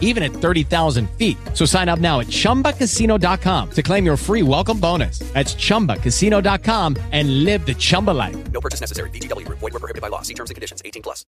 even at 30,000 feet. So sign up now at chumbacasino.com to claim your free welcome bonus. That's chumbacasino.com and live the Chumba life. No purchase necessary. VGW Group. Void were prohibited by law. See terms and conditions. 18 plus.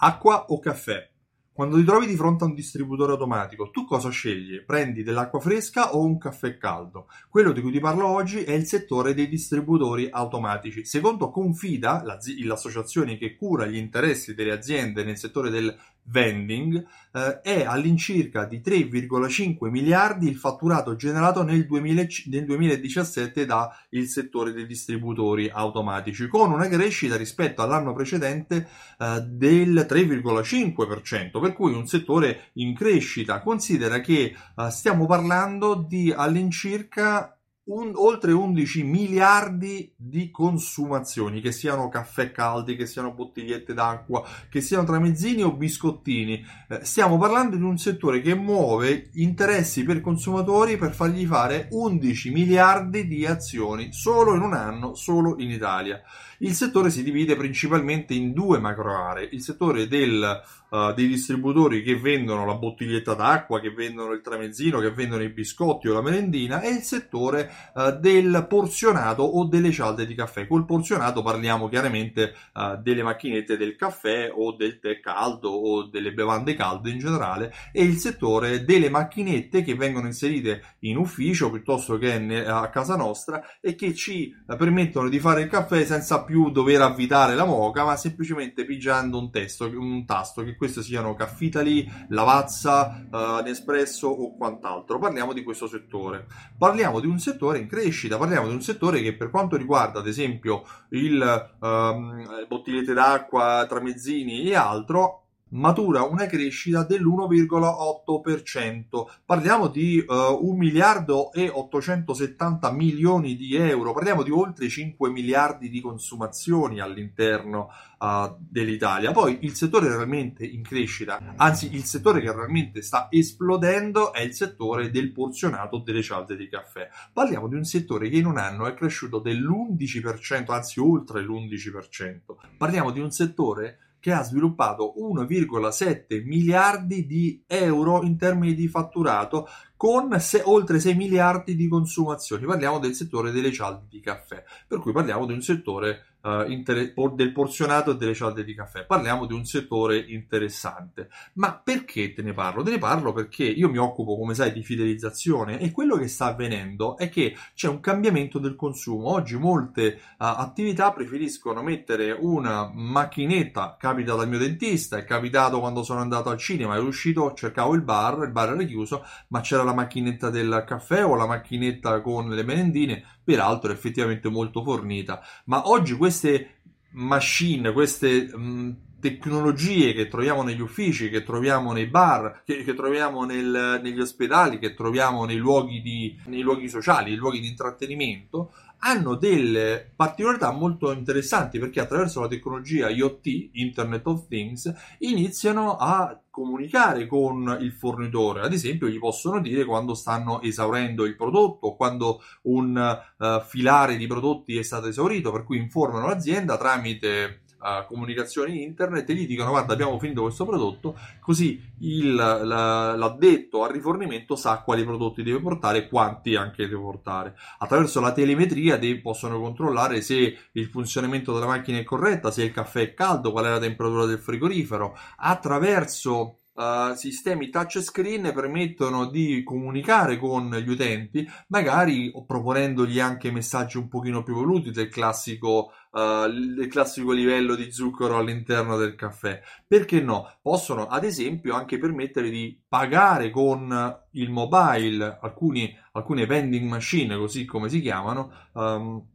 Acqua o caffè? Quando ti trovi di fronte a un distributore automatico, tu cosa scegli? Prendi dell'acqua fresca o un caffè caldo? Quello di cui ti parlo oggi è il settore dei distributori automatici. Secondo Confida, l'associazione che cura gli interessi delle aziende nel settore del vending, eh, è all'incirca di 3,5 miliardi il fatturato generato nel, 2000, nel 2017 dal settore dei distributori automatici, con una crescita rispetto all'anno precedente eh, del 3,5%, per cui un settore in crescita. Considera che eh, stiamo parlando di all'incirca un, oltre 11 miliardi di consumazioni, che siano caffè caldi, che siano bottigliette d'acqua, che siano tramezzini o biscottini. Eh, stiamo parlando di un settore che muove interessi per consumatori per fargli fare 11 miliardi di azioni solo in un anno, solo in Italia. Il settore si divide principalmente in due macro aree, il settore del, uh, dei distributori che vendono la bottiglietta d'acqua, che vendono il tramezzino, che vendono i biscotti o la merendina e il settore uh, del porzionato o delle cialde di caffè. Col porzionato parliamo chiaramente uh, delle macchinette del caffè o del tè caldo o delle bevande calde in generale e il settore delle macchinette che vengono inserite in ufficio piuttosto che a casa nostra e che ci permettono di fare il caffè senza più dover avvitare la moca, ma semplicemente pigiando un, testo, un tasto, che questi siano Caffitali, Lavazza, uh, Nespresso o quant'altro. Parliamo di questo settore. Parliamo di un settore in crescita, parliamo di un settore che per quanto riguarda ad esempio il um, bottigliette d'acqua, tramezzini e altro, matura una crescita dell'1,8%. Parliamo di uh, 1 miliardo e 870 milioni di euro, parliamo di oltre 5 miliardi di consumazioni all'interno uh, dell'Italia. Poi il settore realmente in crescita, anzi il settore che realmente sta esplodendo è il settore del porzionato delle cialde di caffè. Parliamo di un settore che in un anno è cresciuto dell'11%, anzi oltre l'11%. Parliamo di un settore che ha sviluppato 1,7 miliardi di euro in termini di fatturato con se, oltre 6 miliardi di consumazioni. Parliamo del settore delle cialde di caffè, per cui parliamo di un settore uh, inter- del porzionato e delle cialde di caffè. Parliamo di un settore interessante. Ma perché te ne parlo? Te ne parlo perché io mi occupo, come sai, di fidelizzazione e quello che sta avvenendo è che c'è un cambiamento del consumo. Oggi molte uh, attività preferiscono mettere una macchinetta, capita dal mio dentista, è capitato quando sono andato al cinema, ero uscito, cercavo il bar, il bar era chiuso, ma c'era la macchinetta del caffè o la macchinetta con le merendine, peraltro effettivamente molto fornita. Ma oggi questo queste machine, queste mh, tecnologie che troviamo negli uffici, che troviamo nei bar, che, che troviamo nel, negli ospedali, che troviamo nei luoghi, di, nei luoghi sociali, nei luoghi di intrattenimento, hanno delle particolarità molto interessanti perché attraverso la tecnologia IoT, Internet of Things, iniziano a comunicare con il fornitore. Ad esempio, gli possono dire quando stanno esaurendo il prodotto, quando un uh, filare di prodotti è stato esaurito, per cui informano l'azienda tramite uh, comunicazioni internet e gli dicono guarda abbiamo finito questo prodotto, così il, la, l'addetto al rifornimento sa quali prodotti deve portare e quanti anche deve portare. Attraverso la telemetria de- possono controllare se il funzionamento della macchina è corretta, se il caffè è caldo, qual è la temperatura del frigorifero. Attraverso Uh, sistemi touchscreen permettono di comunicare con gli utenti, magari proponendogli anche messaggi un pochino più evoluti del classico, uh, del classico livello di zucchero all'interno del caffè. Perché no? Possono ad esempio anche permettere di pagare con il mobile alcuni, alcune vending machine, così come si chiamano. Um,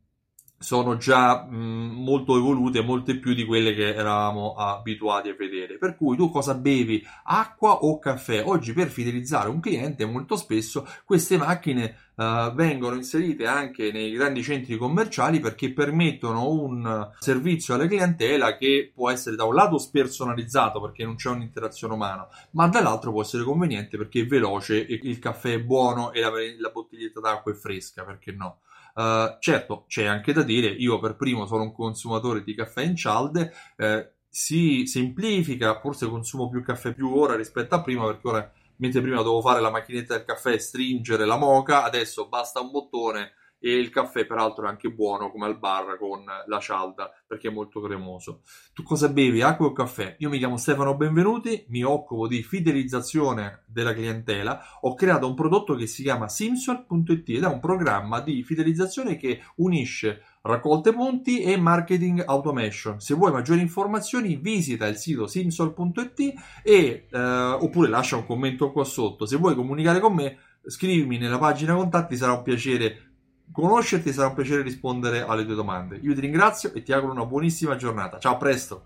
sono già mh, molto evolute, molte più di quelle che eravamo abituati a vedere. Per cui tu cosa bevi? Acqua o caffè? Oggi per fidelizzare un cliente molto spesso queste macchine uh, vengono inserite anche nei grandi centri commerciali perché permettono un servizio alla clientela che può essere da un lato spersonalizzato perché non c'è un'interazione umana, ma dall'altro può essere conveniente perché è veloce, il caffè è buono e la, la bottiglietta d'acqua è fresca, perché no? Uh, certo, c'è anche da dire, io per primo sono un consumatore di caffè in cialde, eh, si semplifica, forse consumo più caffè più ora rispetto a prima, perché ora, mentre prima dovevo fare la macchinetta del caffè e stringere la moca, adesso basta un bottone e il caffè peraltro è anche buono come al bar con la cialda perché è molto cremoso. Tu cosa bevi? Acqua o caffè? Io mi chiamo Stefano Benvenuti, mi occupo di fidelizzazione della clientela, ho creato un prodotto che si chiama Simsol.it ed è un programma di fidelizzazione che unisce raccolte punti e marketing automation. Se vuoi maggiori informazioni visita il sito simsol.it eh, oppure lascia un commento qua sotto. Se vuoi comunicare con me scrivimi nella pagina contatti, sarà un piacere conoscerti sarà un piacere rispondere alle tue domande. Io ti ringrazio e ti auguro una buonissima giornata. Ciao, a presto!